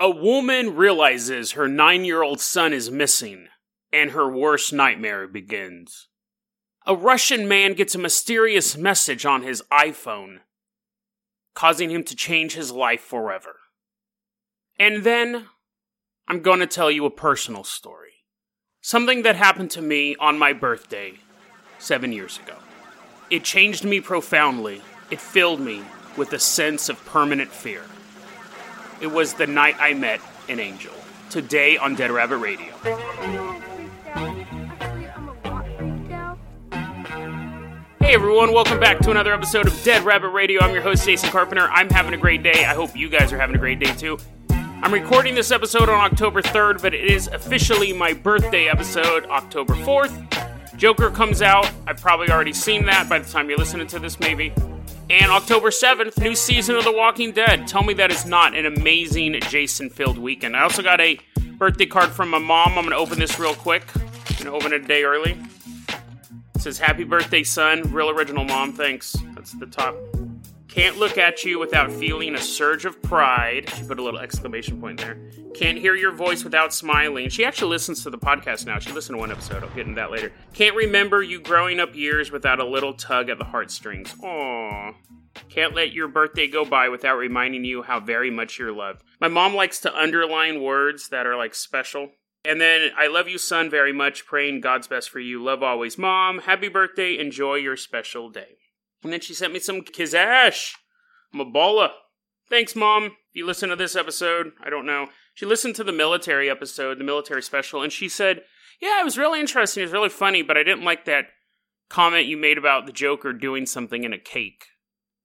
A woman realizes her nine year old son is missing, and her worst nightmare begins. A Russian man gets a mysterious message on his iPhone, causing him to change his life forever. And then, I'm going to tell you a personal story. Something that happened to me on my birthday seven years ago. It changed me profoundly. It filled me with a sense of permanent fear. It was the night I met an angel. Today on Dead Rabbit Radio. Hey everyone, welcome back to another episode of Dead Rabbit Radio. I'm your host, Jason Carpenter. I'm having a great day. I hope you guys are having a great day too. I'm recording this episode on October 3rd, but it is officially my birthday episode, October 4th. Joker comes out. I've probably already seen that by the time you're listening to this, maybe. And October 7th, new season of The Walking Dead. Tell me that is not an amazing Jason filled weekend. I also got a birthday card from my mom. I'm going to open this real quick. I'm going to open it a day early. It says, Happy birthday, son. Real original mom. Thanks. That's the top. Can't look at you without feeling a surge of pride. She put a little exclamation point there. Can't hear your voice without smiling. She actually listens to the podcast now. She listened to one episode. I'll get into that later. Can't remember you growing up years without a little tug at the heartstrings. Aww. Can't let your birthday go by without reminding you how very much you're loved. My mom likes to underline words that are like special. And then, I love you, son, very much. Praying God's best for you. Love always, mom. Happy birthday. Enjoy your special day. And then she sent me some Kizash. Mabola. Thanks, Mom. If you listen to this episode, I don't know. She listened to the military episode, the military special, and she said, Yeah, it was really interesting. It was really funny, but I didn't like that comment you made about the Joker doing something in a cake.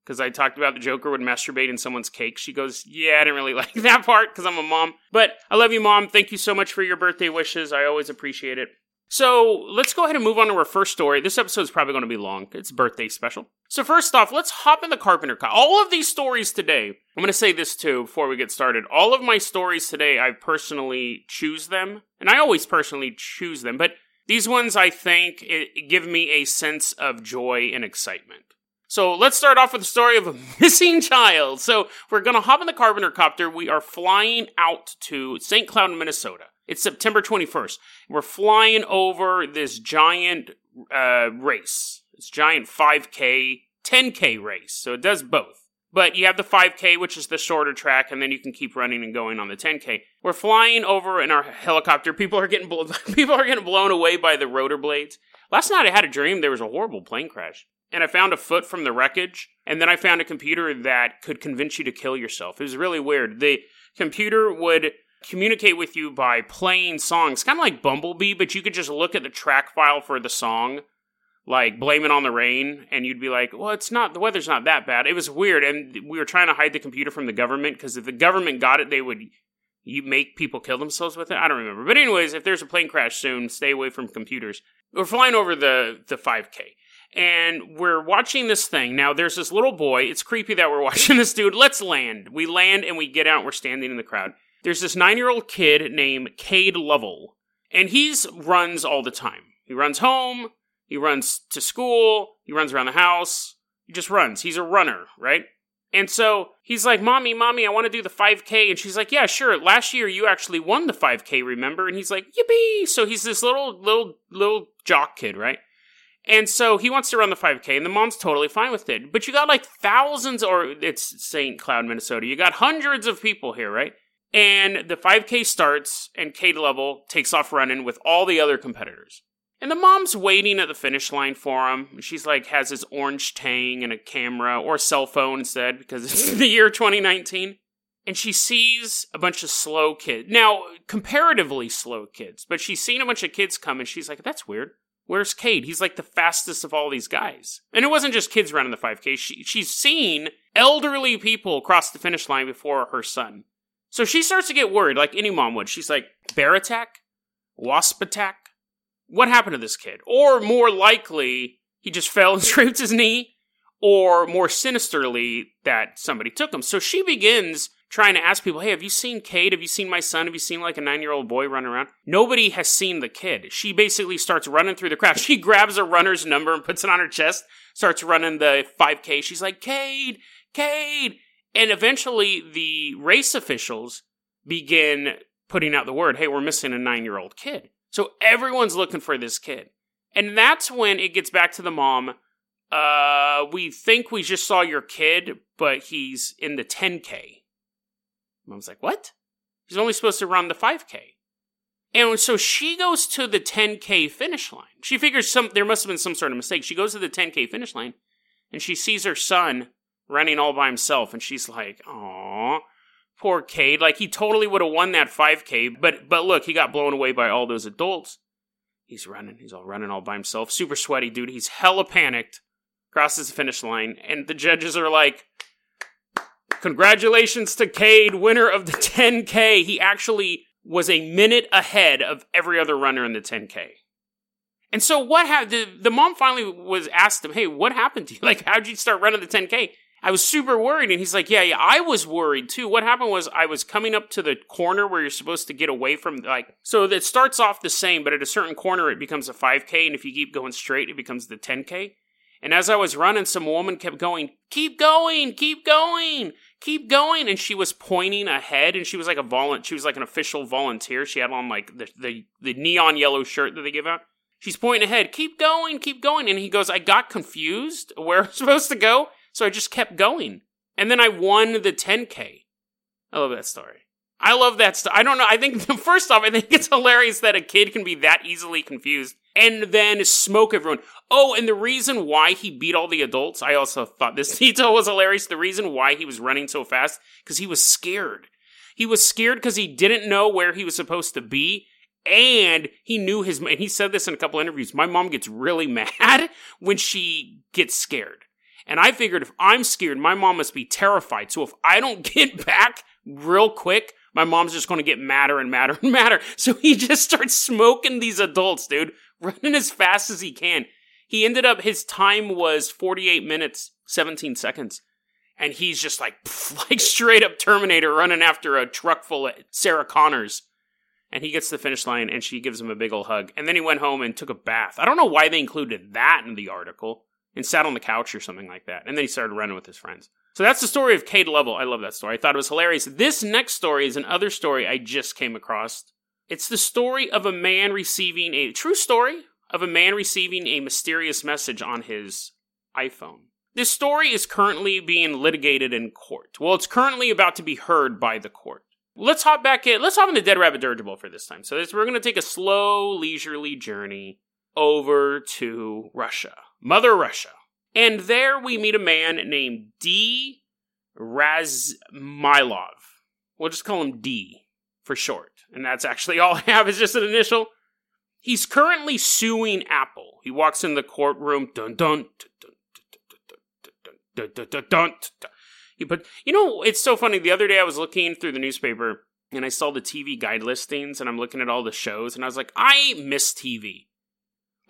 Because I talked about the Joker would masturbate in someone's cake. She goes, Yeah, I didn't really like that part because I'm a mom. But I love you, Mom. Thank you so much for your birthday wishes. I always appreciate it. So let's go ahead and move on to our first story. This episode is probably going to be long. It's birthday special. So first off, let's hop in the Carpenter car. All of these stories today, I'm going to say this too before we get started. All of my stories today, I personally choose them, and I always personally choose them, but these ones I think give me a sense of joy and excitement. So let's start off with the story of a missing child. So we're going to hop in the Carpenter copter. We are flying out to St. Cloud, Minnesota. It's September 21st. We're flying over this giant uh, race, this giant 5K, 10K race. So it does both. But you have the 5K, which is the shorter track, and then you can keep running and going on the 10K. We're flying over in our helicopter. People are getting blo- people are getting blown away by the rotor blades. Last night I had a dream there was a horrible plane crash, and I found a foot from the wreckage, and then I found a computer that could convince you to kill yourself. It was really weird. The computer would communicate with you by playing songs, kind of like Bumblebee, but you could just look at the track file for the song, like Blame It on the Rain, and you'd be like, well, it's not, the weather's not that bad. It was weird, and we were trying to hide the computer from the government because if the government got it, they would you make people kill themselves with it. I don't remember, but anyways, if there's a plane crash soon, stay away from computers. We're flying over the the 5K. And we're watching this thing. Now, there's this little boy. It's creepy that we're watching this dude. Let's land. We land and we get out. We're standing in the crowd there's this nine year old kid named Cade Lovell, and he's runs all the time. He runs home, he runs to school, he runs around the house, he just runs. He's a runner, right? And so he's like, Mommy, Mommy, I want to do the 5K. And she's like, Yeah, sure. Last year you actually won the 5K, remember? And he's like, Yippee! So he's this little, little, little jock kid, right? And so he wants to run the 5K, and the mom's totally fine with it. But you got like thousands, or it's St. Cloud, Minnesota. You got hundreds of people here, right? And the 5K starts, and Cade Lovell takes off running with all the other competitors. And the mom's waiting at the finish line for him. She's like, has his orange tang and a camera or a cell phone instead because it's the year 2019. And she sees a bunch of slow kids. Now, comparatively slow kids, but she's seen a bunch of kids come and she's like, that's weird. Where's Cade? He's like the fastest of all these guys. And it wasn't just kids running the 5K. She, she's seen elderly people cross the finish line before her son. So she starts to get worried, like any mom would. She's like, bear attack? Wasp attack? What happened to this kid? Or more likely, he just fell and scraped his knee, or more sinisterly, that somebody took him. So she begins trying to ask people, hey, have you seen Cade? Have you seen my son? Have you seen like a nine year old boy running around? Nobody has seen the kid. She basically starts running through the crowd. She grabs a runner's number and puts it on her chest, starts running the 5K. She's like, Cade, Cade. And eventually, the race officials begin putting out the word, hey, we're missing a nine year old kid. So everyone's looking for this kid. And that's when it gets back to the mom. Uh, we think we just saw your kid, but he's in the 10K. Mom's like, what? He's only supposed to run the 5K. And so she goes to the 10K finish line. She figures some there must have been some sort of mistake. She goes to the 10K finish line and she sees her son running all by himself, and she's like, "Aw, poor Cade. Like he totally would have won that 5K, but but look, he got blown away by all those adults. He's running. He's all running all by himself. Super sweaty, dude. He's hella panicked. Crosses the finish line, and the judges are like, "Congratulations to Cade, winner of the 10K. He actually was a minute ahead of every other runner in the 10K." And so what happened? The, the mom finally was asked him, "Hey, what happened to you? Like, how'd you start running the 10K?" I was super worried, and he's like, "Yeah, yeah, I was worried too. What happened was I was coming up to the corner where you're supposed to get away from, like, so it starts off the same, but at a certain corner it becomes a 5K, and if you keep going straight, it becomes the 10K. And as I was running, some woman kept going, "Keep going, keep going, keep going," and she was pointing ahead, and she was like a volunteer. She was like an official volunteer. She had on like the the, the neon yellow shirt that they give out. She's pointing ahead, keep going, keep going. And he goes, I got confused where I'm supposed to go, so I just kept going. And then I won the 10K. I love that story. I love that stuff. I don't know. I think, first off, I think it's hilarious that a kid can be that easily confused and then smoke everyone. Oh, and the reason why he beat all the adults, I also thought this detail was hilarious. The reason why he was running so fast, because he was scared. He was scared because he didn't know where he was supposed to be and he knew his and he said this in a couple interviews my mom gets really mad when she gets scared and i figured if i'm scared my mom must be terrified. So if i don't get back real quick my mom's just going to get madder and madder and madder. So he just starts smoking these adults dude running as fast as he can. He ended up his time was 48 minutes 17 seconds. And he's just like like straight up terminator running after a truck full of sarah connors. And he gets to the finish line and she gives him a big old hug. And then he went home and took a bath. I don't know why they included that in the article and sat on the couch or something like that. And then he started running with his friends. So that's the story of Cade Lovell. I love that story. I thought it was hilarious. This next story is another story I just came across. It's the story of a man receiving a true story of a man receiving a mysterious message on his iPhone. This story is currently being litigated in court. Well, it's currently about to be heard by the court. Let's hop back in. Let's hop into Dead Rabbit Dirigible for this time. So this, we're going to take a slow, leisurely journey over to Russia, Mother Russia. And there we meet a man named D. Razmylov. We'll just call him D for short. And that's actually all I have is just an initial. He's currently suing Apple. He walks in the courtroom. Dun dun dun dun dun. dun. He put, you know, it's so funny. The other day I was looking through the newspaper and I saw the TV guide listings and I'm looking at all the shows and I was like, I miss TV.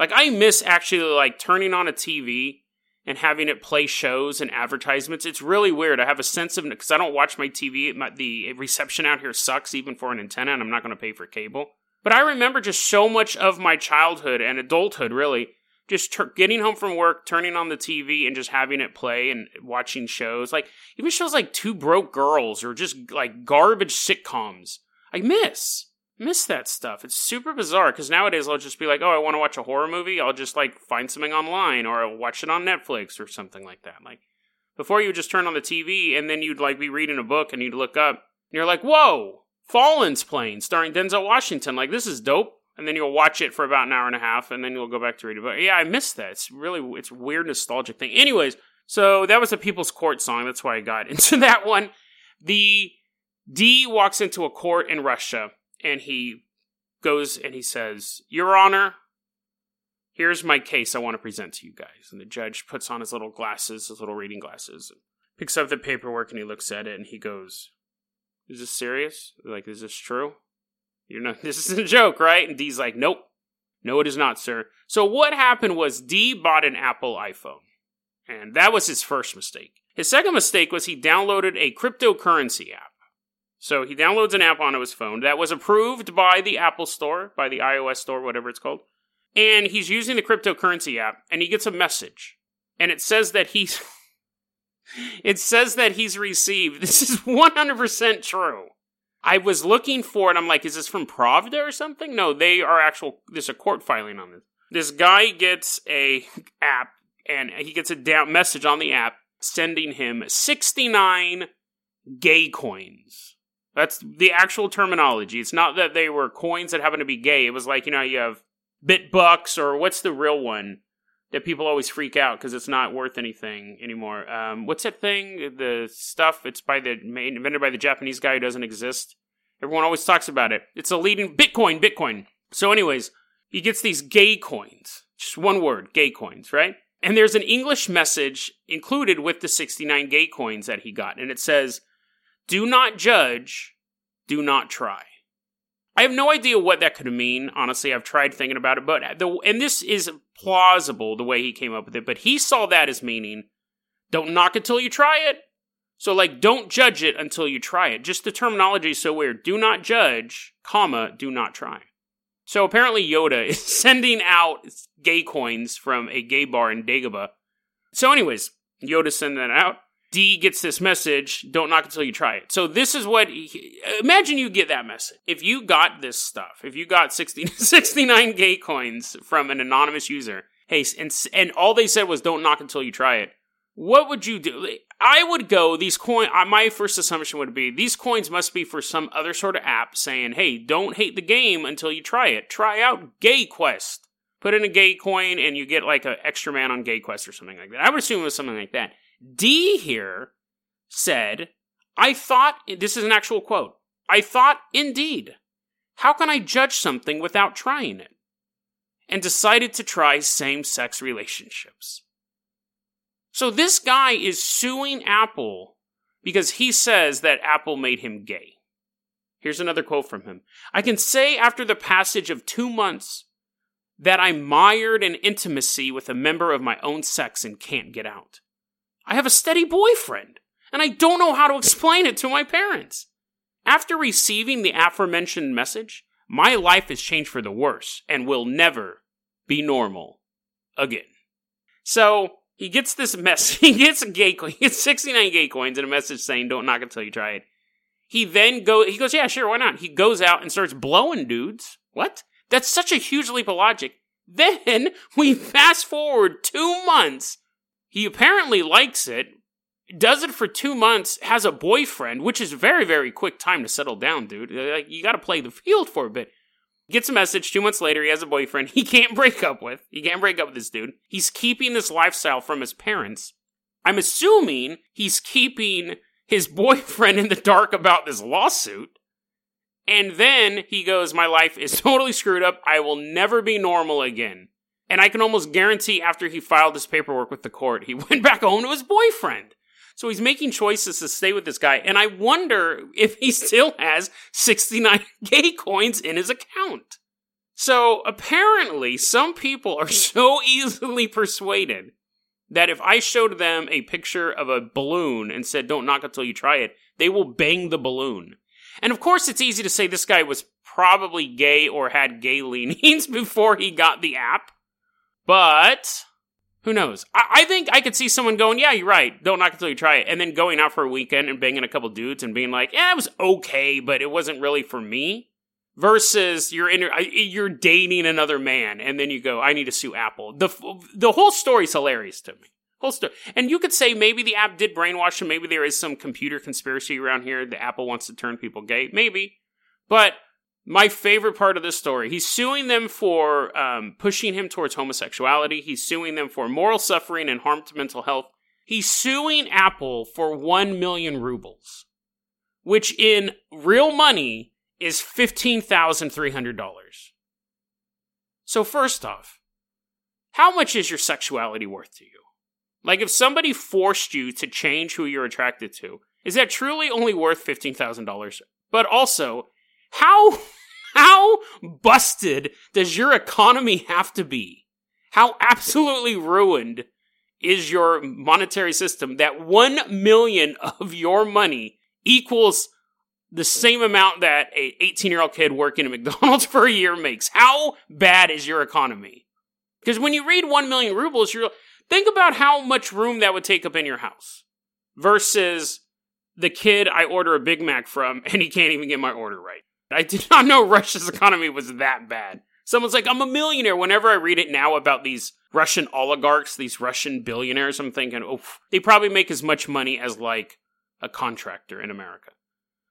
Like I miss actually like turning on a TV and having it play shows and advertisements. It's really weird. I have a sense of because I don't watch my TV. My, the reception out here sucks even for an antenna, and I'm not going to pay for cable. But I remember just so much of my childhood and adulthood, really, just ter- getting home from work, turning on the TV, and just having it play and watching shows. Like even shows like Two Broke Girls or just like garbage sitcoms. I miss miss that stuff. It's super bizarre because nowadays I'll just be like, oh, I want to watch a horror movie. I'll just like find something online or I'll watch it on Netflix or something like that. Like before, you would just turn on the TV and then you'd like be reading a book and you'd look up and you're like, whoa, Fallen's playing, starring Denzel Washington. Like this is dope and then you'll watch it for about an hour and a half, and then you'll go back to read it. But yeah, I missed that. It's really it's weird nostalgic thing. Anyways, so that was a People's Court song. That's why I got into that one. The D walks into a court in Russia, and he goes and he says, "Your Honor." Here's my case I want to present to you guys. And the judge puts on his little glasses, his little reading glasses, and picks up the paperwork and he looks at it and he goes, Is this serious? Like, is this true? You know, this is a joke, right? And D's like, nope. No, it is not, sir. So what happened was D bought an Apple iPhone. And that was his first mistake. His second mistake was he downloaded a cryptocurrency app. So he downloads an app onto his phone that was approved by the Apple Store, by the iOS Store, whatever it's called. And he's using the cryptocurrency app and he gets a message. And it says that he's it says that he's received this is 100% true I was looking for it. I'm like, is this from Pravda or something? No, they are actual. There's a court filing on this. This guy gets a app, and he gets a down message on the app sending him 69 gay coins. That's the actual terminology. It's not that they were coins that happen to be gay. It was like, you know, you have bit bucks or what's the real one that people always freak out because it's not worth anything anymore. Um, what's that thing? The stuff it's by the invented by the Japanese guy who doesn't exist. Everyone always talks about it. It's a leading Bitcoin, Bitcoin. So, anyways, he gets these gay coins. Just one word, gay coins, right? And there's an English message included with the 69 gay coins that he got. And it says, Do not judge, do not try. I have no idea what that could mean. Honestly, I've tried thinking about it, but the and this is plausible the way he came up with it. But he saw that as meaning, don't knock until you try it. So like, don't judge it until you try it. Just the terminology is so weird. Do not judge, comma, do not try. So apparently Yoda is sending out gay coins from a gay bar in Dagobah. So, anyways, Yoda's sending that out. D gets this message, don't knock until you try it. So this is what, imagine you get that message. If you got this stuff, if you got 60, 69 gay coins from an anonymous user, hey, and, and all they said was don't knock until you try it, what would you do? I would go, these coins, uh, my first assumption would be, these coins must be for some other sort of app saying, hey, don't hate the game until you try it. Try out Gay Quest. Put in a gay coin and you get like an extra man on Gay Quest or something like that. I would assume it was something like that. D here said, I thought, this is an actual quote, I thought, indeed, how can I judge something without trying it? And decided to try same sex relationships. So this guy is suing Apple because he says that Apple made him gay. Here's another quote from him I can say after the passage of two months that I mired in intimacy with a member of my own sex and can't get out. I have a steady boyfriend, and I don't know how to explain it to my parents. After receiving the aforementioned message, my life has changed for the worse and will never be normal again. So he gets this mess. He gets a gay coin. He gets 69 gay coins and a message saying, "Don't knock until you try it." He then go. He goes, "Yeah, sure, why not?" He goes out and starts blowing dudes. What? That's such a huge leap of logic. Then we fast forward two months he apparently likes it, does it for two months, has a boyfriend, which is very, very quick time to settle down, dude. Uh, like, you gotta play the field for a bit. Gets a message two months later, he has a boyfriend he can't break up with. He can't break up with this dude. He's keeping this lifestyle from his parents. I'm assuming he's keeping his boyfriend in the dark about this lawsuit. And then he goes, My life is totally screwed up. I will never be normal again. And I can almost guarantee after he filed his paperwork with the court, he went back home to his boyfriend. So he's making choices to stay with this guy. And I wonder if he still has 69 gay coins in his account. So apparently, some people are so easily persuaded that if I showed them a picture of a balloon and said, don't knock until you try it, they will bang the balloon. And of course, it's easy to say this guy was probably gay or had gay leanings before he got the app. But who knows? I, I, think I could see someone going, "Yeah, you're right. Don't knock until you try it," and then going out for a weekend and banging a couple dudes and being like, "Yeah, it was okay, but it wasn't really for me." Versus you're in, you're dating another man, and then you go, "I need to sue Apple." the The whole story's hilarious to me. Whole story, and you could say maybe the app did brainwash him. Maybe there is some computer conspiracy around here. The Apple wants to turn people gay. Maybe, but my favorite part of this story he's suing them for um, pushing him towards homosexuality. He's suing them for moral suffering and harm to mental health. He's suing apple for 1 million rubles which in real money is $15300 so first off how much is your sexuality worth to you? Like if somebody forced you to change who you're attracted to is that truly only worth $15000 but also how how busted does your economy have to be? How absolutely ruined is your monetary system that 1 million of your money equals the same amount that a 18 year old kid working at McDonald's for a year makes. How bad is your economy? Because when you read 1 million rubles, you're think about how much room that would take up in your house versus the kid I order a Big Mac from, and he can't even get my order right. I did not know Russia's economy was that bad. Someone's like, I'm a millionaire. Whenever I read it now about these Russian oligarchs, these Russian billionaires, I'm thinking, oh, they probably make as much money as like a contractor in America.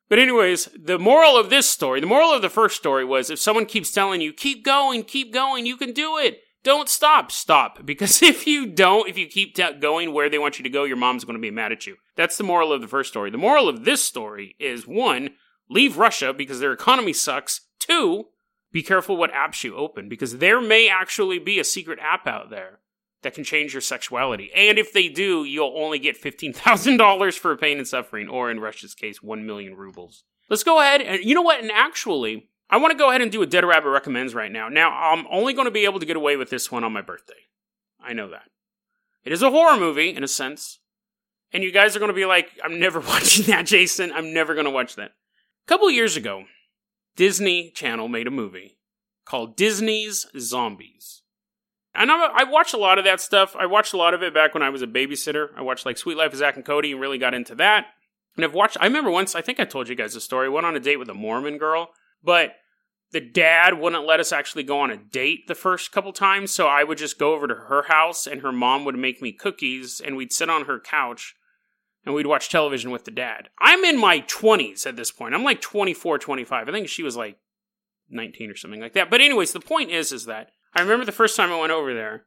But, anyways, the moral of this story, the moral of the first story was if someone keeps telling you, keep going, keep going, you can do it, don't stop, stop. Because if you don't, if you keep t- going where they want you to go, your mom's going to be mad at you. That's the moral of the first story. The moral of this story is one, leave Russia because their economy sucks. Two, be careful what apps you open because there may actually be a secret app out there that can change your sexuality. And if they do, you'll only get $15,000 for pain and suffering, or in Russia's case, 1 million rubles. Let's go ahead and, you know what? And actually, I want to go ahead and do a Dead Rabbit recommends right now. Now, I'm only going to be able to get away with this one on my birthday. I know that. It is a horror movie, in a sense. And you guys are going to be like, I'm never watching that, Jason. I'm never going to watch that. A couple years ago, Disney Channel made a movie called Disney's Zombies. And I, I watched a lot of that stuff. I watched a lot of it back when I was a babysitter. I watched like Sweet Life of Zack and Cody and really got into that. And I've watched, I remember once, I think I told you guys the story, went on a date with a Mormon girl, but the dad wouldn't let us actually go on a date the first couple times. So I would just go over to her house and her mom would make me cookies and we'd sit on her couch and we'd watch television with the dad. I'm in my 20s at this point. I'm like 24, 25. I think she was like 19 or something like that. But anyways, the point is is that I remember the first time I went over there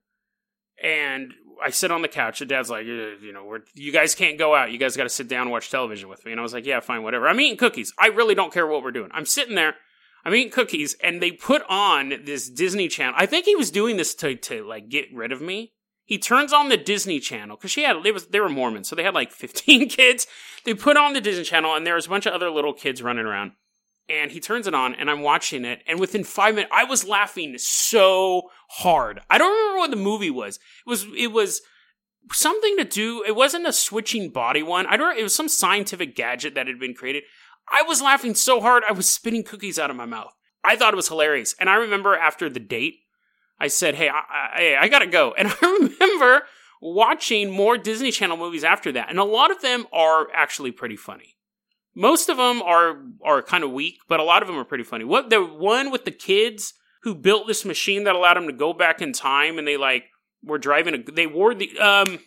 and I sit on the couch. The dad's like, you know, you guys can't go out. You guys got to sit down and watch television with me. And I was like, yeah, fine, whatever. I'm eating cookies. I really don't care what we're doing. I'm sitting there. I'm eating cookies, and they put on this Disney Channel. I think he was doing this to to like get rid of me. He turns on the Disney Channel because she had they was they were Mormons, so they had like 15 kids. They put on the Disney Channel, and there was a bunch of other little kids running around. And he turns it on, and I'm watching it, and within five minutes, I was laughing so hard. I don't remember what the movie was. It was it was something to do. It wasn't a switching body one. I don't. It was some scientific gadget that had been created. I was laughing so hard, I was spitting cookies out of my mouth. I thought it was hilarious, and I remember after the date, I said, "Hey, I, I, I gotta go," and I remember watching more Disney Channel movies after that, and a lot of them are actually pretty funny. Most of them are are kind of weak, but a lot of them are pretty funny. What the one with the kids who built this machine that allowed them to go back in time, and they like were driving a they wore the um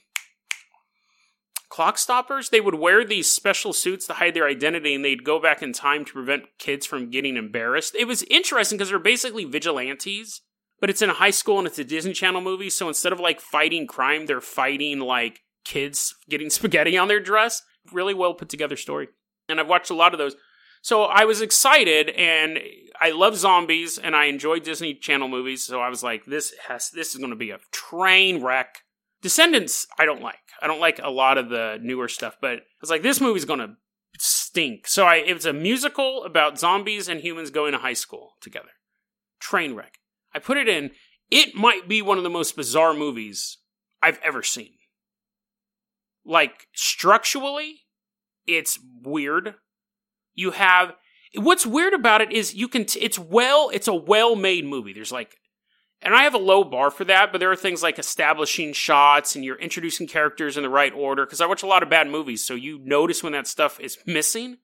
clock stoppers they would wear these special suits to hide their identity and they'd go back in time to prevent kids from getting embarrassed it was interesting because they're basically vigilantes but it's in a high school and it's a disney channel movie so instead of like fighting crime they're fighting like kids getting spaghetti on their dress really well put together story and i've watched a lot of those so i was excited and i love zombies and i enjoy disney channel movies so i was like this has this is going to be a train wreck descendants i don't like I don't like a lot of the newer stuff, but I was like, this movie's gonna stink. So I, it was a musical about zombies and humans going to high school together. Train wreck. I put it in. It might be one of the most bizarre movies I've ever seen. Like structurally, it's weird. You have what's weird about it is you can. T- it's well. It's a well made movie. There's like and I have a low bar for that, but there are things like establishing shots and you're introducing characters in the right order. Because I watch a lot of bad movies, so you notice when that stuff is missing.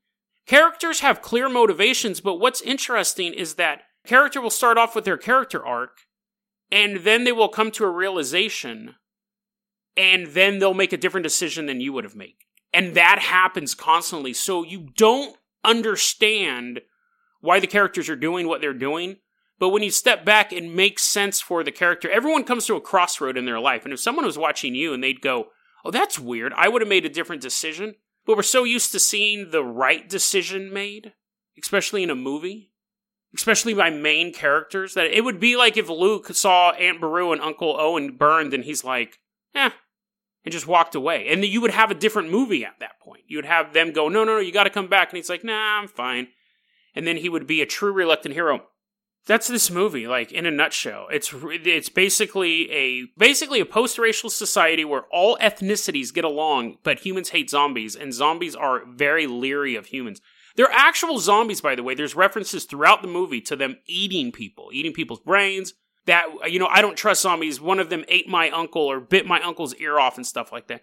Characters have clear motivations, but what's interesting is that character will start off with their character arc, and then they will come to a realization, and then they'll make a different decision than you would have made. And that happens constantly. So you don't understand why the characters are doing what they're doing but when you step back, it makes sense for the character. Everyone comes to a crossroad in their life. And if someone was watching you and they'd go, Oh, that's weird. I would have made a different decision. But we're so used to seeing the right decision made, especially in a movie, especially by main characters, that it would be like if Luke saw Aunt Beru and Uncle Owen burned and he's like, eh, and just walked away. And you would have a different movie at that point. You would have them go, no, no, no, you got to come back. And he's like, nah, I'm fine. And then he would be a true reluctant hero that's this movie like in a nutshell it's it's basically a basically a post-racial society where all ethnicities get along but humans hate zombies and zombies are very leery of humans they're actual zombies by the way there's references throughout the movie to them eating people eating people's brains that you know i don't trust zombies one of them ate my uncle or bit my uncle's ear off and stuff like that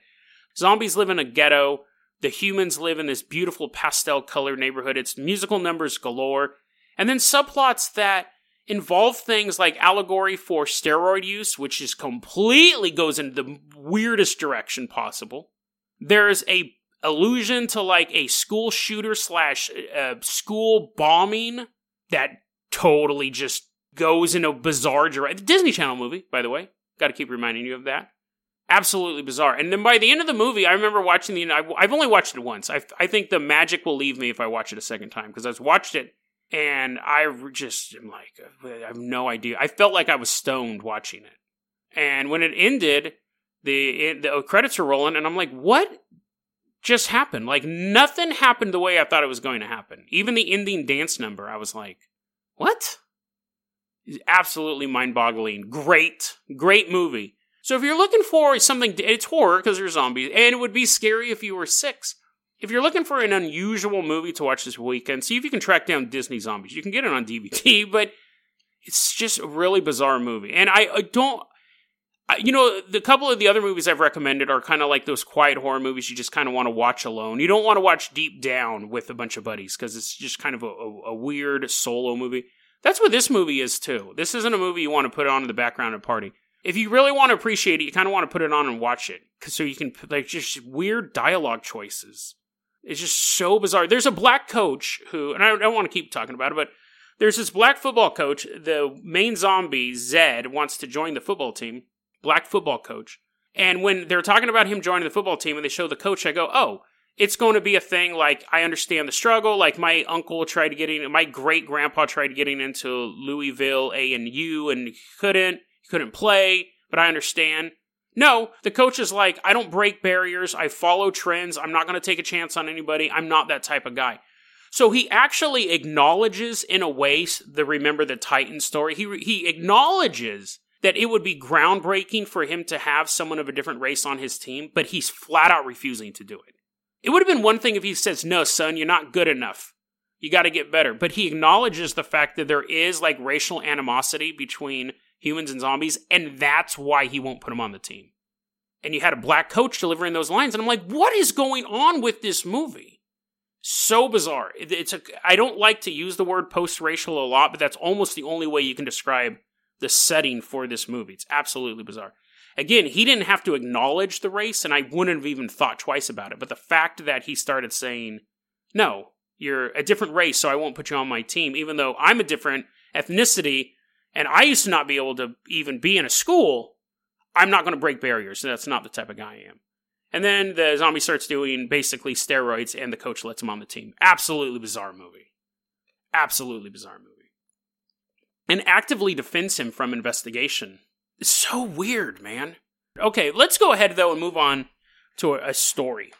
zombies live in a ghetto The humans live in this beautiful pastel colored neighborhood. It's musical numbers galore. And then subplots that involve things like allegory for steroid use, which just completely goes into the weirdest direction possible. There's a allusion to like a school shooter slash uh, school bombing that totally just goes in a bizarre direction. The Disney Channel movie, by the way. Got to keep reminding you of that absolutely bizarre. And then by the end of the movie, I remember watching the. I've only watched it once. I I think the magic will leave me if I watch it a second time because I've watched it and I just am like I have no idea. I felt like I was stoned watching it. And when it ended, the the credits are rolling, and I'm like, what? Just happened. Like nothing happened the way I thought it was going to happen. Even the ending dance number, I was like, what? Absolutely mind boggling. Great, great movie so if you're looking for something, it's horror because there's zombies, and it would be scary if you were six. If you're looking for an unusual movie to watch this weekend, see if you can track down Disney Zombies. You can get it on DVD, but it's just a really bizarre movie. And I, I don't, you know, the couple of the other movies I've recommended are kind of like those quiet horror movies you just kind of want to watch alone. You don't want to watch Deep Down with a bunch of buddies because it's just kind of a, a, a weird solo movie. That's what this movie is too. This isn't a movie you want to put on in the background at a party if you really want to appreciate it, you kind of want to put it on and watch it, so you can like just weird dialogue choices. It's just so bizarre. There's a black coach who, and I don't want to keep talking about it, but there's this black football coach. The main zombie Zed wants to join the football team. Black football coach, and when they're talking about him joining the football team, and they show the coach, I go, oh. It's going to be a thing like I understand the struggle. Like my uncle tried to get in, my great grandpa tried getting into Louisville A and U and couldn't couldn't play, but I understand. No, the coach is like, I don't break barriers. I follow trends. I'm not going to take a chance on anybody. I'm not that type of guy. So he actually acknowledges, in a way, the Remember the Titan story. He, he acknowledges that it would be groundbreaking for him to have someone of a different race on his team, but he's flat out refusing to do it. It would have been one thing if he says, No, son, you're not good enough. You got to get better. But he acknowledges the fact that there is like racial animosity between humans and zombies, and that's why he won't put him on the team. And you had a black coach delivering those lines, and I'm like, what is going on with this movie? So bizarre. It's a. I don't like to use the word post-racial a lot, but that's almost the only way you can describe the setting for this movie. It's absolutely bizarre. Again, he didn't have to acknowledge the race, and I wouldn't have even thought twice about it. But the fact that he started saying, "No, you're a different race, so I won't put you on my team," even though I'm a different ethnicity, and I used to not be able to even be in a school. I'm not going to break barriers. That's not the type of guy I am. And then the zombie starts doing basically steroids, and the coach lets him on the team. Absolutely bizarre movie. Absolutely bizarre movie. And actively defends him from investigation. It's so weird, man. Okay, let's go ahead though and move on to a, a story.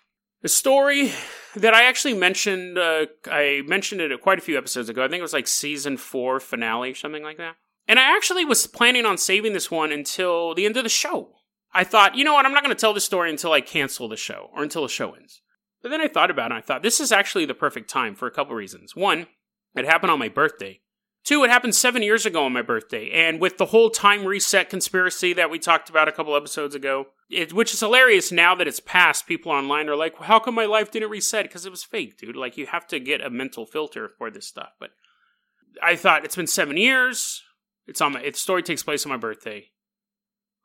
A story that I actually mentioned. Uh, I mentioned it quite a few episodes ago. I think it was like season four finale, something like that. And I actually was planning on saving this one until the end of the show. I thought, you know what, I'm not going to tell the story until I cancel the show or until the show ends. But then I thought about it I thought this is actually the perfect time for a couple reasons. One, it happened on my birthday. Two, it happened seven years ago on my birthday. And with the whole time reset conspiracy that we talked about a couple episodes ago, it, which is hilarious now that it's past, people online are like, well, how come my life didn't reset? Because it was fake, dude. Like, you have to get a mental filter for this stuff. But I thought it's been seven years. It's on my. The story takes place on my birthday.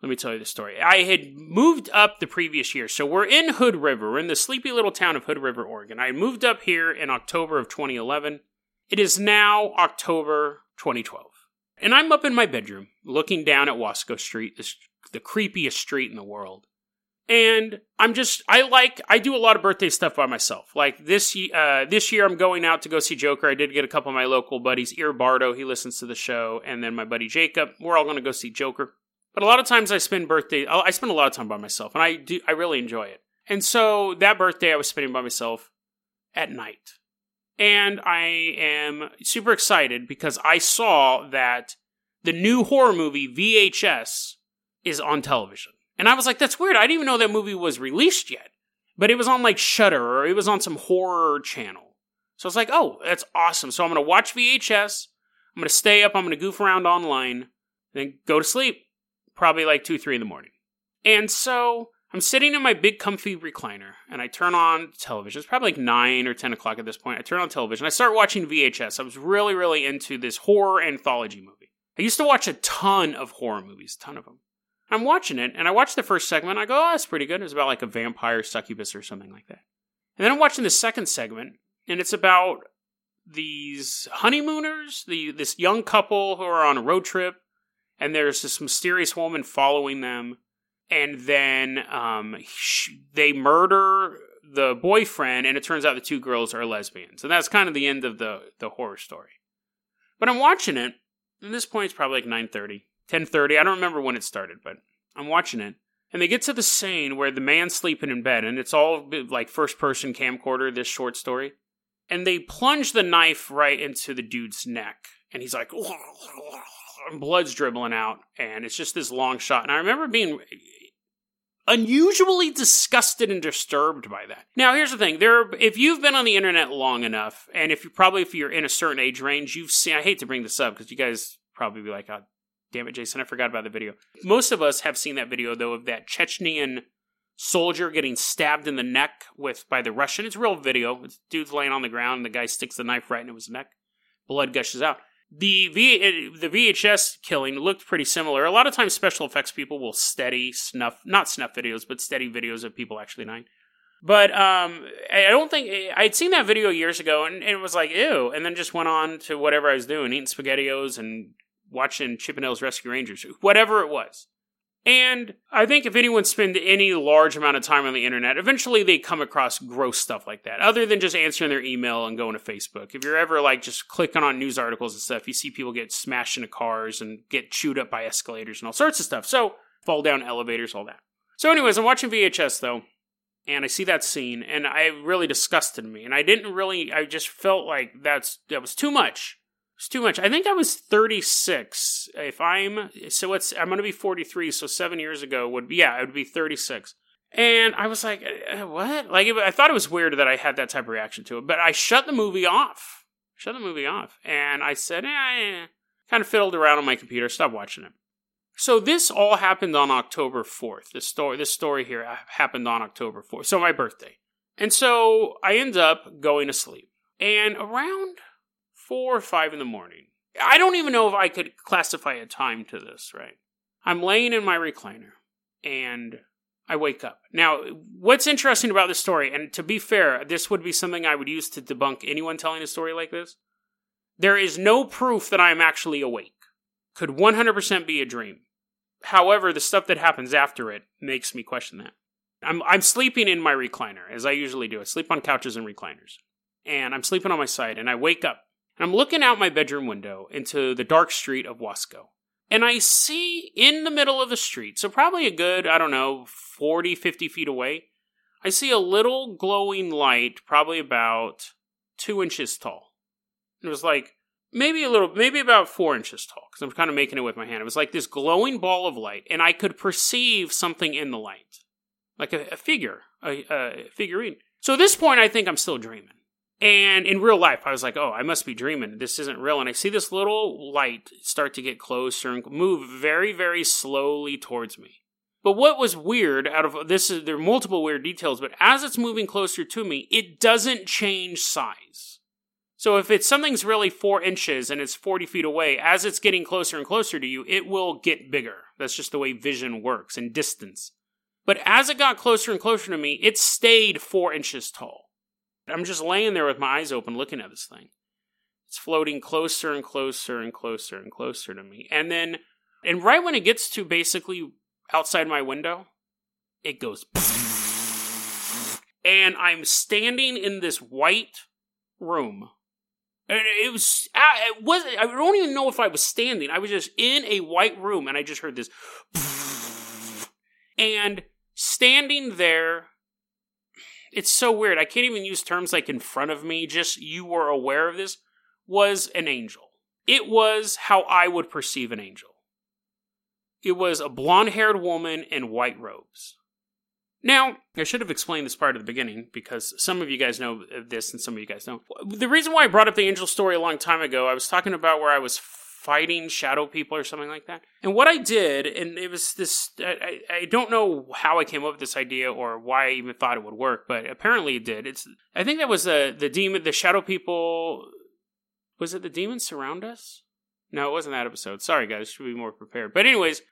Let me tell you the story. I had moved up the previous year, so we're in Hood River. We're in the sleepy little town of Hood River, Oregon. I moved up here in October of 2011. It is now October 2012, and I'm up in my bedroom looking down at Wasco Street, the creepiest street in the world. And I'm just I like I do a lot of birthday stuff by myself. Like this uh, this year I'm going out to go see Joker. I did get a couple of my local buddies, Ear Bardo, he listens to the show, and then my buddy Jacob. We're all going to go see Joker. But a lot of times I spend birthday I spend a lot of time by myself, and I do I really enjoy it. And so that birthday I was spending by myself at night. And I am super excited because I saw that the new horror movie VHS is on television. And I was like, that's weird. I didn't even know that movie was released yet. But it was on like Shudder or it was on some horror channel. So I was like, oh, that's awesome. So I'm going to watch VHS. I'm going to stay up. I'm going to goof around online. Then go to sleep. Probably like 2, 3 in the morning. And so I'm sitting in my big comfy recliner and I turn on television. It's probably like 9 or 10 o'clock at this point. I turn on television. I start watching VHS. I was really, really into this horror anthology movie. I used to watch a ton of horror movies, a ton of them. I'm watching it and I watch the first segment. I go, oh, that's pretty good. It's about like a vampire succubus or something like that. And then I'm watching the second segment and it's about these honeymooners, the this young couple who are on a road trip, and there's this mysterious woman following them and then um, they murder the boyfriend, and it turns out the two girls are lesbians, and that's kind of the end of the the horror story. But I'm watching it, and this point it's probably like 9:30, 10:30. I don't remember when it started, but I'm watching it, and they get to the scene where the man's sleeping in bed, and it's all like first person camcorder. This short story, and they plunge the knife right into the dude's neck, and he's like. Blood's dribbling out, and it's just this long shot. And I remember being unusually disgusted and disturbed by that. Now, here's the thing: there, if you've been on the internet long enough, and if you probably if you're in a certain age range, you've seen. I hate to bring this up because you guys probably be like, "Oh, damn it, Jason, I forgot about the video." Most of us have seen that video though of that Chechenian soldier getting stabbed in the neck with by the Russian. It's real video. It's dude's laying on the ground, and the guy sticks the knife right into his neck. Blood gushes out the v, the VHS killing looked pretty similar. A lot of times, special effects people will steady snuff, not snuff videos, but steady videos of people actually dying. But um, I don't think I'd seen that video years ago, and, and, it was like ew, and then just went on to whatever I was doing, eating spaghettios and watching Chip 'n Dale's Rescue Rangers, whatever it was. And I think if anyone spend any large amount of time on the internet, eventually they come across gross stuff like that. Other than just answering their email and going to Facebook. If you're ever like just clicking on news articles and stuff, you see people get smashed into cars and get chewed up by escalators and all sorts of stuff. So fall down elevators, all that. So, anyways, I'm watching VHS though, and I see that scene, and I really disgusted me. And I didn't really, I just felt like that's that was too much. It's too much. I think I was 36. If I'm so it's I'm going to be 43, so 7 years ago would be yeah, it would be 36. And I was like, uh, what? Like I thought it was weird that I had that type of reaction to it, but I shut the movie off. Shut the movie off. And I said, eh, kind of fiddled around on my computer, stopped watching it. So this all happened on October 4th. This story this story here happened on October 4th. So my birthday. And so I end up going to sleep. And around four or five in the morning. I don't even know if I could classify a time to this, right? I'm laying in my recliner and I wake up. Now, what's interesting about this story, and to be fair, this would be something I would use to debunk anyone telling a story like this. There is no proof that I am actually awake. Could 100% be a dream. However, the stuff that happens after it makes me question that. I'm, I'm sleeping in my recliner, as I usually do. I sleep on couches and recliners. And I'm sleeping on my side, and I wake up and I'm looking out my bedroom window into the dark street of Wasco. And I see in the middle of the street, so probably a good, I don't know, 40, 50 feet away, I see a little glowing light, probably about two inches tall. It was like maybe a little, maybe about four inches tall, because I'm kind of making it with my hand. It was like this glowing ball of light, and I could perceive something in the light, like a, a figure, a, a figurine. So at this point, I think I'm still dreaming. And in real life, I was like, oh, I must be dreaming. This isn't real. And I see this little light start to get closer and move very, very slowly towards me. But what was weird out of this is there are multiple weird details, but as it's moving closer to me, it doesn't change size. So if it's something's really four inches and it's 40 feet away, as it's getting closer and closer to you, it will get bigger. That's just the way vision works and distance. But as it got closer and closer to me, it stayed four inches tall. I'm just laying there with my eyes open looking at this thing. It's floating closer and closer and closer and closer to me. And then, and right when it gets to basically outside my window, it goes. And I'm standing in this white room. And it was, it was, I don't even know if I was standing. I was just in a white room and I just heard this. And standing there it's so weird. I can't even use terms like in front of me, just you were aware of this, was an angel. It was how I would perceive an angel. It was a blonde haired woman in white robes. Now, I should have explained this part at the beginning because some of you guys know this and some of you guys don't. The reason why I brought up the angel story a long time ago, I was talking about where I was fighting shadow people or something like that. And what I did, and it was this I, I don't know how I came up with this idea or why I even thought it would work, but apparently it did. It's I think that was the the demon the shadow people was it the demons surround us? No, it wasn't that episode. Sorry guys, should be more prepared. But anyways,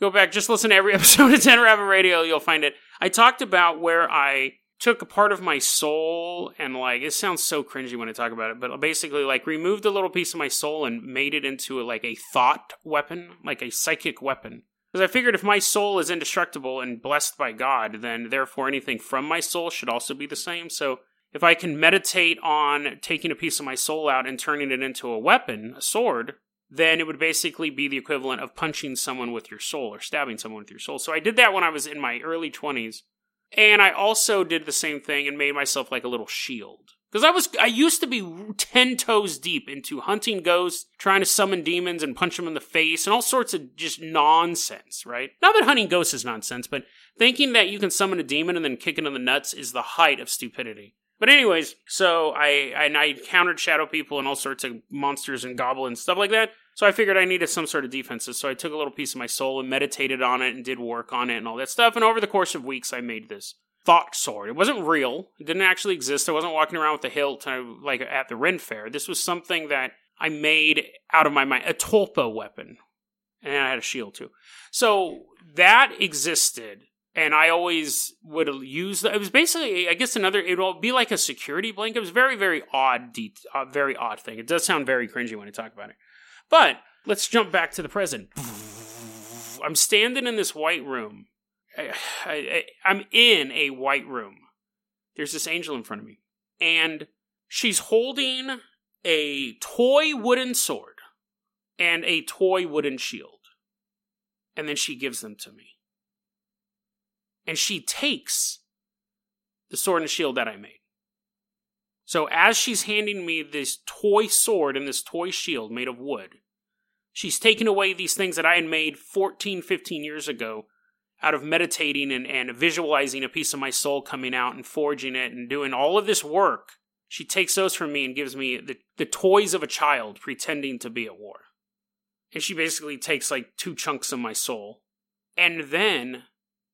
go back, just listen to every episode of Dead Rabbit Radio, you'll find it. I talked about where I took a part of my soul and like it sounds so cringy when I talk about it, but basically like removed a little piece of my soul and made it into a, like a thought weapon, like a psychic weapon. Because I figured if my soul is indestructible and blessed by God, then therefore anything from my soul should also be the same. So if I can meditate on taking a piece of my soul out and turning it into a weapon, a sword, then it would basically be the equivalent of punching someone with your soul or stabbing someone with your soul. So I did that when I was in my early 20s and I also did the same thing and made myself like a little shield. Because I was, I used to be 10 toes deep into hunting ghosts, trying to summon demons and punch them in the face, and all sorts of just nonsense, right? Not that hunting ghosts is nonsense, but thinking that you can summon a demon and then kick it in the nuts is the height of stupidity. But anyways, so I and I encountered shadow people and all sorts of monsters and goblins stuff like that. So I figured I needed some sort of defenses. So I took a little piece of my soul and meditated on it and did work on it and all that stuff. And over the course of weeks, I made this thought sword. It wasn't real. It didn't actually exist. I wasn't walking around with a hilt uh, like at the Ren Fair. This was something that I made out of my mind, a tulpa weapon, and I had a shield too. So that existed and I always would use it was basically I guess another it will be like a security blanket. It was very very odd, de- uh, very odd thing. It does sound very cringy when I talk about it, but let's jump back to the present. I'm standing in this white room. I, am in a white room. There's this angel in front of me, and she's holding a toy wooden sword and a toy wooden shield, and then she gives them to me and she takes the sword and shield that I made. So as she's handing me this toy sword and this toy shield made of wood, she's taking away these things that I had made 14, 15 years ago out of meditating and, and visualizing a piece of my soul coming out and forging it and doing all of this work. She takes those from me and gives me the, the toys of a child pretending to be at war. And she basically takes like two chunks of my soul. And then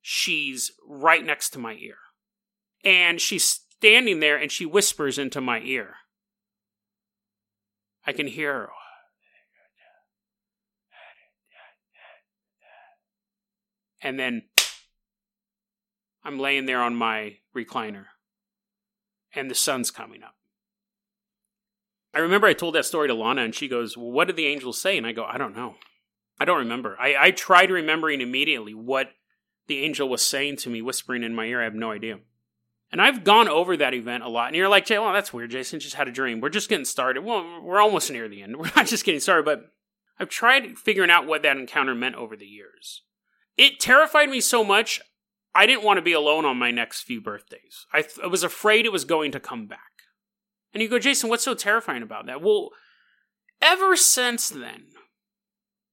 she's right next to my ear. And she's standing there and she whispers into my ear. I can hear her. And then I'm laying there on my recliner and the sun's coming up. I remember I told that story to Lana and she goes, well, What did the angels say? And I go, I don't know. I don't remember. I, I tried remembering immediately what the angel was saying to me, whispering in my ear. I have no idea. And I've gone over that event a lot. And you're like, Jay, well, that's weird. Jason just had a dream. We're just getting started. Well, we're almost near the end. We're not just getting started, but I've tried figuring out what that encounter meant over the years. It terrified me so much, I didn't want to be alone on my next few birthdays. I, th- I was afraid it was going to come back. And you go, Jason, what's so terrifying about that? Well, ever since then,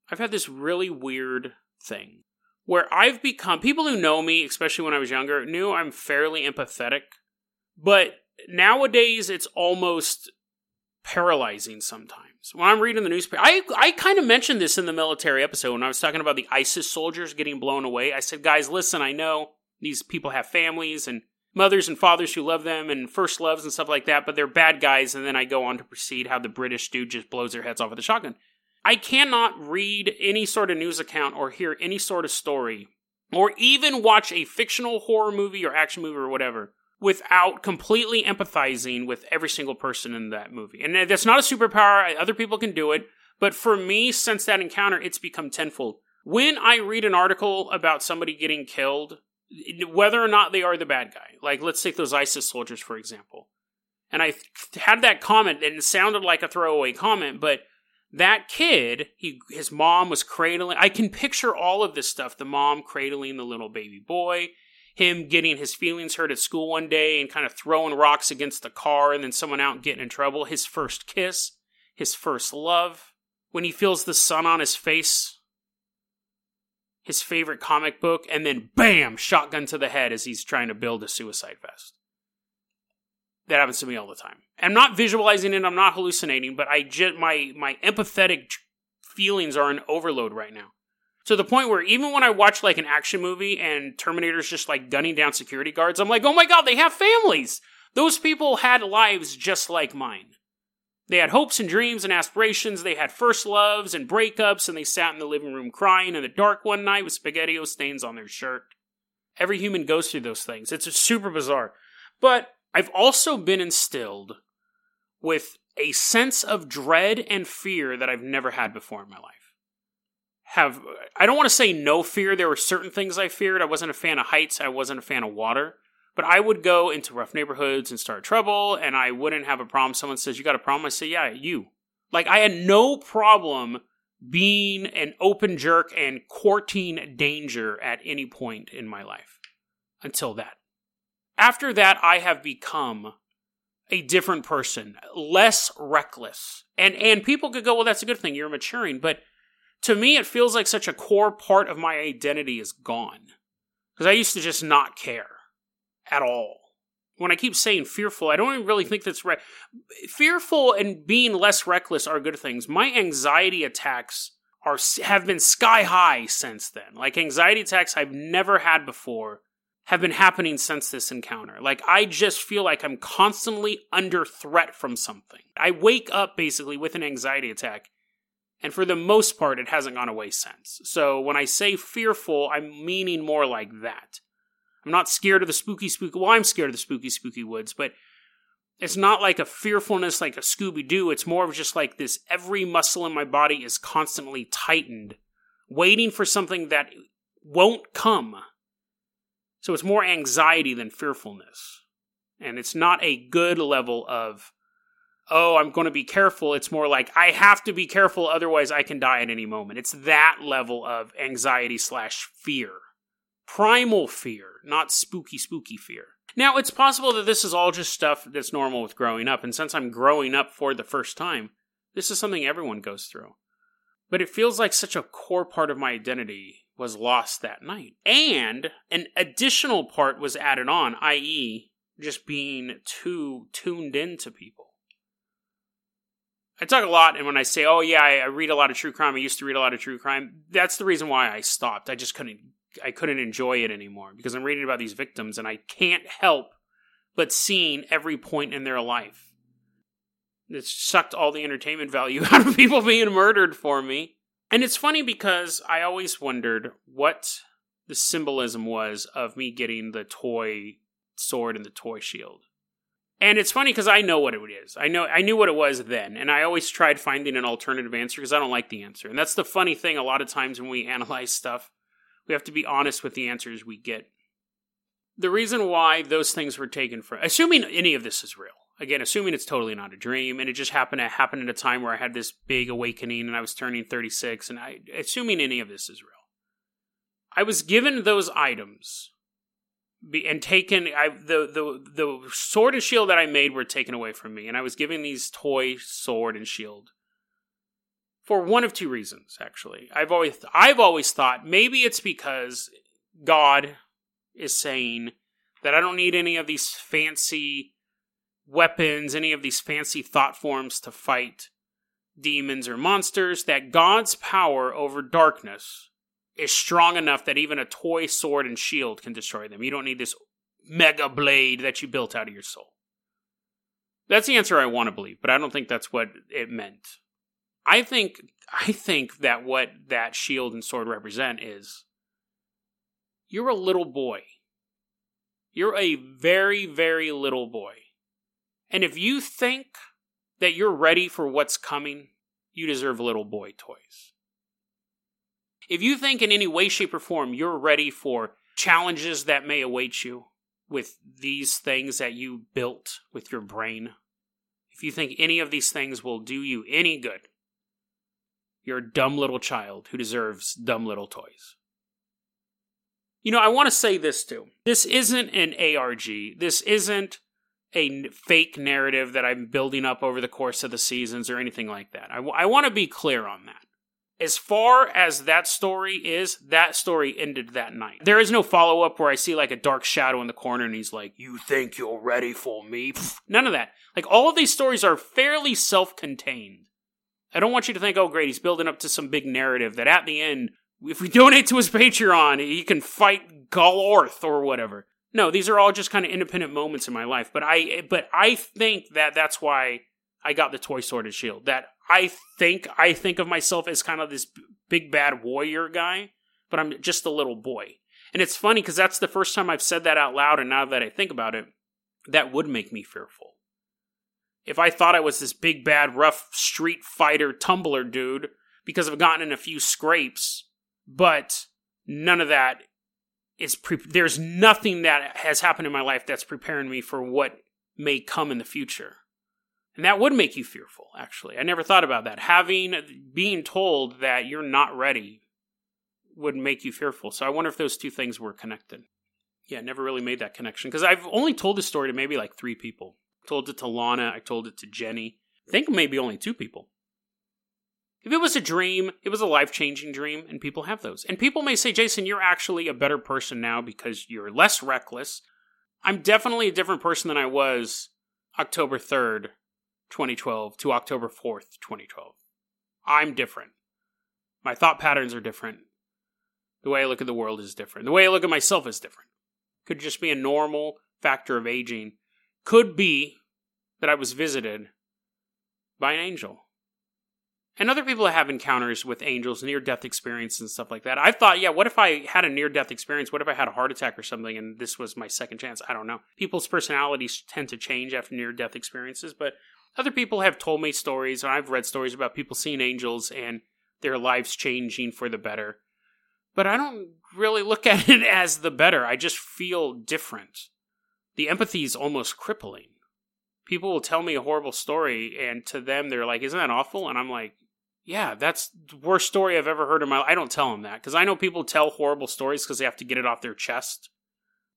I've had this really weird thing where I've become people who know me, especially when I was younger, knew I'm fairly empathetic, but nowadays it's almost paralyzing sometimes. When I'm reading the newspaper, I I kind of mentioned this in the military episode when I was talking about the ISIS soldiers getting blown away. I said, "Guys, listen, I know these people have families and mothers and fathers who love them and first loves and stuff like that, but they're bad guys." And then I go on to proceed how the British dude just blows their heads off with a shotgun. I cannot read any sort of news account or hear any sort of story or even watch a fictional horror movie or action movie or whatever without completely empathizing with every single person in that movie. And that's not a superpower. Other people can do it. But for me, since that encounter, it's become tenfold. When I read an article about somebody getting killed, whether or not they are the bad guy, like let's take those ISIS soldiers, for example. And I had that comment, and it sounded like a throwaway comment, but that kid, he his mom was cradling. I can picture all of this stuff. The mom cradling the little baby boy, him getting his feelings hurt at school one day and kind of throwing rocks against the car and then someone out getting in trouble. His first kiss, his first love, when he feels the sun on his face. His favorite comic book, and then bam, shotgun to the head as he's trying to build a suicide vest. That happens to me all the time. I'm not visualizing it. I'm not hallucinating, but I just my my empathetic feelings are in overload right now. To the point where even when I watch like an action movie and Terminator's just like gunning down security guards, I'm like, oh my god, they have families! Those people had lives just like mine. They had hopes and dreams and aspirations. They had first loves and breakups, and they sat in the living room crying in the dark one night with spaghetti stains on their shirt. Every human goes through those things. It's super bizarre. But I've also been instilled with a sense of dread and fear that I've never had before in my life. Have I don't want to say no fear. There were certain things I feared. I wasn't a fan of heights. I wasn't a fan of water. But I would go into rough neighborhoods and start trouble, and I wouldn't have a problem. Someone says, You got a problem? I say, Yeah, you. Like, I had no problem being an open jerk and courting danger at any point in my life until that. After that, I have become a different person, less reckless. And and people could go, well, that's a good thing. You're maturing, but to me, it feels like such a core part of my identity is gone because I used to just not care at all. When I keep saying fearful, I don't even really think that's right. Fearful and being less reckless are good things. My anxiety attacks are have been sky high since then. Like anxiety attacks I've never had before have been happening since this encounter. Like I just feel like I'm constantly under threat from something. I wake up basically with an anxiety attack. And for the most part, it hasn't gone away since. So when I say fearful, I'm meaning more like that. I'm not scared of the spooky, spooky. Well, I'm scared of the spooky, spooky woods, but it's not like a fearfulness like a Scooby Doo. It's more of just like this every muscle in my body is constantly tightened, waiting for something that won't come. So it's more anxiety than fearfulness. And it's not a good level of, oh, I'm going to be careful. It's more like, I have to be careful, otherwise I can die at any moment. It's that level of anxiety slash fear primal fear, not spooky, spooky fear. Now, it's possible that this is all just stuff that's normal with growing up, and since I'm growing up for the first time, this is something everyone goes through. But it feels like such a core part of my identity was lost that night. And an additional part was added on, i.e., just being too tuned into people. I talk a lot, and when I say, oh, yeah, I read a lot of true crime, I used to read a lot of true crime, that's the reason why I stopped. I just couldn't I couldn't enjoy it anymore because I'm reading about these victims and I can't help but seeing every point in their life. It sucked all the entertainment value out of people being murdered for me. And it's funny because I always wondered what the symbolism was of me getting the toy sword and the toy shield. And it's funny because I know what it is. I know I knew what it was then, and I always tried finding an alternative answer because I don't like the answer. And that's the funny thing. A lot of times when we analyze stuff, we have to be honest with the answers we get. The reason why those things were taken from, assuming any of this is real, again, assuming it's totally not a dream, and it just happened to happen at a time where I had this big awakening and I was turning 36, and I, assuming any of this is real, I was given those items and taken I, the the the sword and shield that I made were taken away from me, and I was given these toy sword and shield for one of two reasons actually. I've always i've always thought maybe it's because god is saying that i don't need any of these fancy weapons any of these fancy thought forms to fight demons or monsters that god's power over darkness is strong enough that even a toy sword and shield can destroy them you don't need this mega blade that you built out of your soul that's the answer i want to believe but i don't think that's what it meant I think I think that what that shield and sword represent is you're a little boy. You're a very, very little boy. And if you think that you're ready for what's coming, you deserve little boy toys. If you think in any way, shape, or form you're ready for challenges that may await you with these things that you built with your brain, if you think any of these things will do you any good, you're a dumb little child who deserves dumb little toys. You know, I want to say this too. This isn't an ARG. This isn't a fake narrative that I'm building up over the course of the seasons or anything like that. I, w- I want to be clear on that. As far as that story is, that story ended that night. There is no follow up where I see like a dark shadow in the corner and he's like, You think you're ready for me? Pfft, none of that. Like all of these stories are fairly self contained. I don't want you to think, oh, great, he's building up to some big narrative that at the end, if we donate to his Patreon, he can fight Golorth or whatever. No, these are all just kind of independent moments in my life. But I, but I think that that's why I got the toy sword and shield. That I think I think of myself as kind of this big bad warrior guy, but I'm just a little boy. And it's funny because that's the first time I've said that out loud, and now that I think about it, that would make me fearful. If I thought I was this big bad rough street fighter tumbler dude because I've gotten in a few scrapes, but none of that is pre- there's nothing that has happened in my life that's preparing me for what may come in the future. And that would make you fearful, actually. I never thought about that. Having, being told that you're not ready would make you fearful. So I wonder if those two things were connected. Yeah, never really made that connection because I've only told this story to maybe like three people. I told it to Lana, I told it to Jenny. I think maybe only two people. If it was a dream, it was a life changing dream, and people have those. And people may say, Jason, you're actually a better person now because you're less reckless. I'm definitely a different person than I was October 3rd, 2012 to October 4th, 2012. I'm different. My thought patterns are different. The way I look at the world is different. The way I look at myself is different. Could just be a normal factor of aging. Could be that I was visited by an angel. And other people have encounters with angels, near death experience and stuff like that. I thought, yeah, what if I had a near death experience? What if I had a heart attack or something and this was my second chance? I don't know. People's personalities tend to change after near death experiences, but other people have told me stories, and I've read stories about people seeing angels and their lives changing for the better. But I don't really look at it as the better. I just feel different. The empathy is almost crippling. People will tell me a horrible story, and to them, they're like, Isn't that awful? And I'm like, yeah, that's the worst story I've ever heard in my life. I don't tell them that because I know people tell horrible stories because they have to get it off their chest.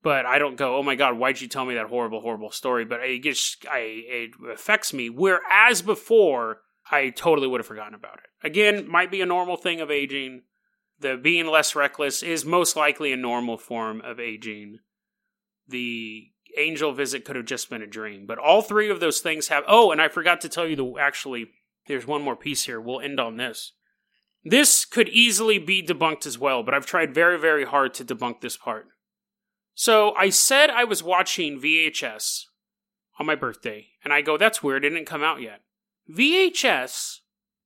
But I don't go, oh my god, why'd you tell me that horrible, horrible story? But it gets, I, it affects me. Whereas before, I totally would have forgotten about it. Again, might be a normal thing of aging. The being less reckless is most likely a normal form of aging. The angel visit could have just been a dream. But all three of those things have. Oh, and I forgot to tell you the actually there's one more piece here. We'll end on this. This could easily be debunked as well, but I've tried very, very hard to debunk this part. So I said I was watching VHS on my birthday, and I go, that's weird, it didn't come out yet. VHS,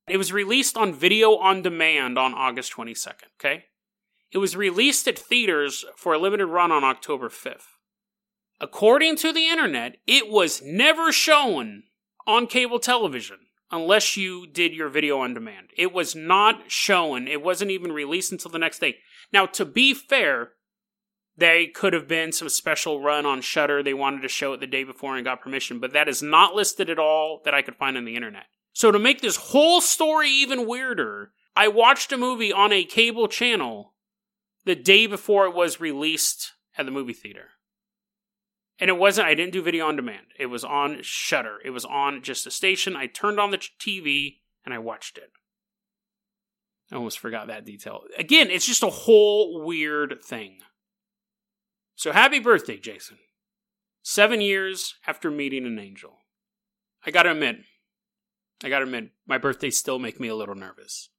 it was released on video on demand on August 22nd, okay? It was released at theaters for a limited run on October 5th. According to the internet, it was never shown on cable television unless you did your video on demand. It was not shown. It wasn't even released until the next day. Now, to be fair, they could have been some special run on Shudder. They wanted to show it the day before and got permission, but that is not listed at all that I could find on the internet. So to make this whole story even weirder, I watched a movie on a cable channel the day before it was released at the movie theater. And it wasn't, I didn't do video on demand. It was on Shudder It was on just a station. I turned on the TV and I watched it. I almost forgot that detail. Again, it's just a whole weird thing. So happy birthday, Jason. Seven years after meeting an angel. I gotta admit, I gotta admit, my birthdays still make me a little nervous.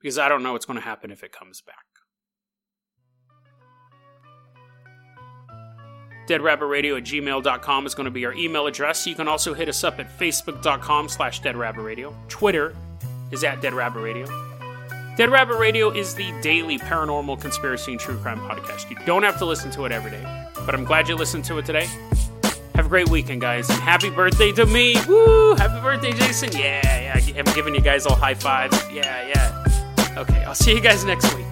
Because I don't know what's gonna happen if it comes back. Deadrabbitradio at gmail.com is going to be our email address. You can also hit us up at facebook.com slash deadrabbitradio. Twitter is at deadrabbitradio. Dead Rabbit Radio is the daily paranormal conspiracy and true crime podcast. You don't have to listen to it every day, but I'm glad you listened to it today. Have a great weekend, guys, and happy birthday to me! Woo! Happy birthday, Jason! Yeah, yeah, I'm giving you guys all high fives. Yeah, yeah. Okay, I'll see you guys next week.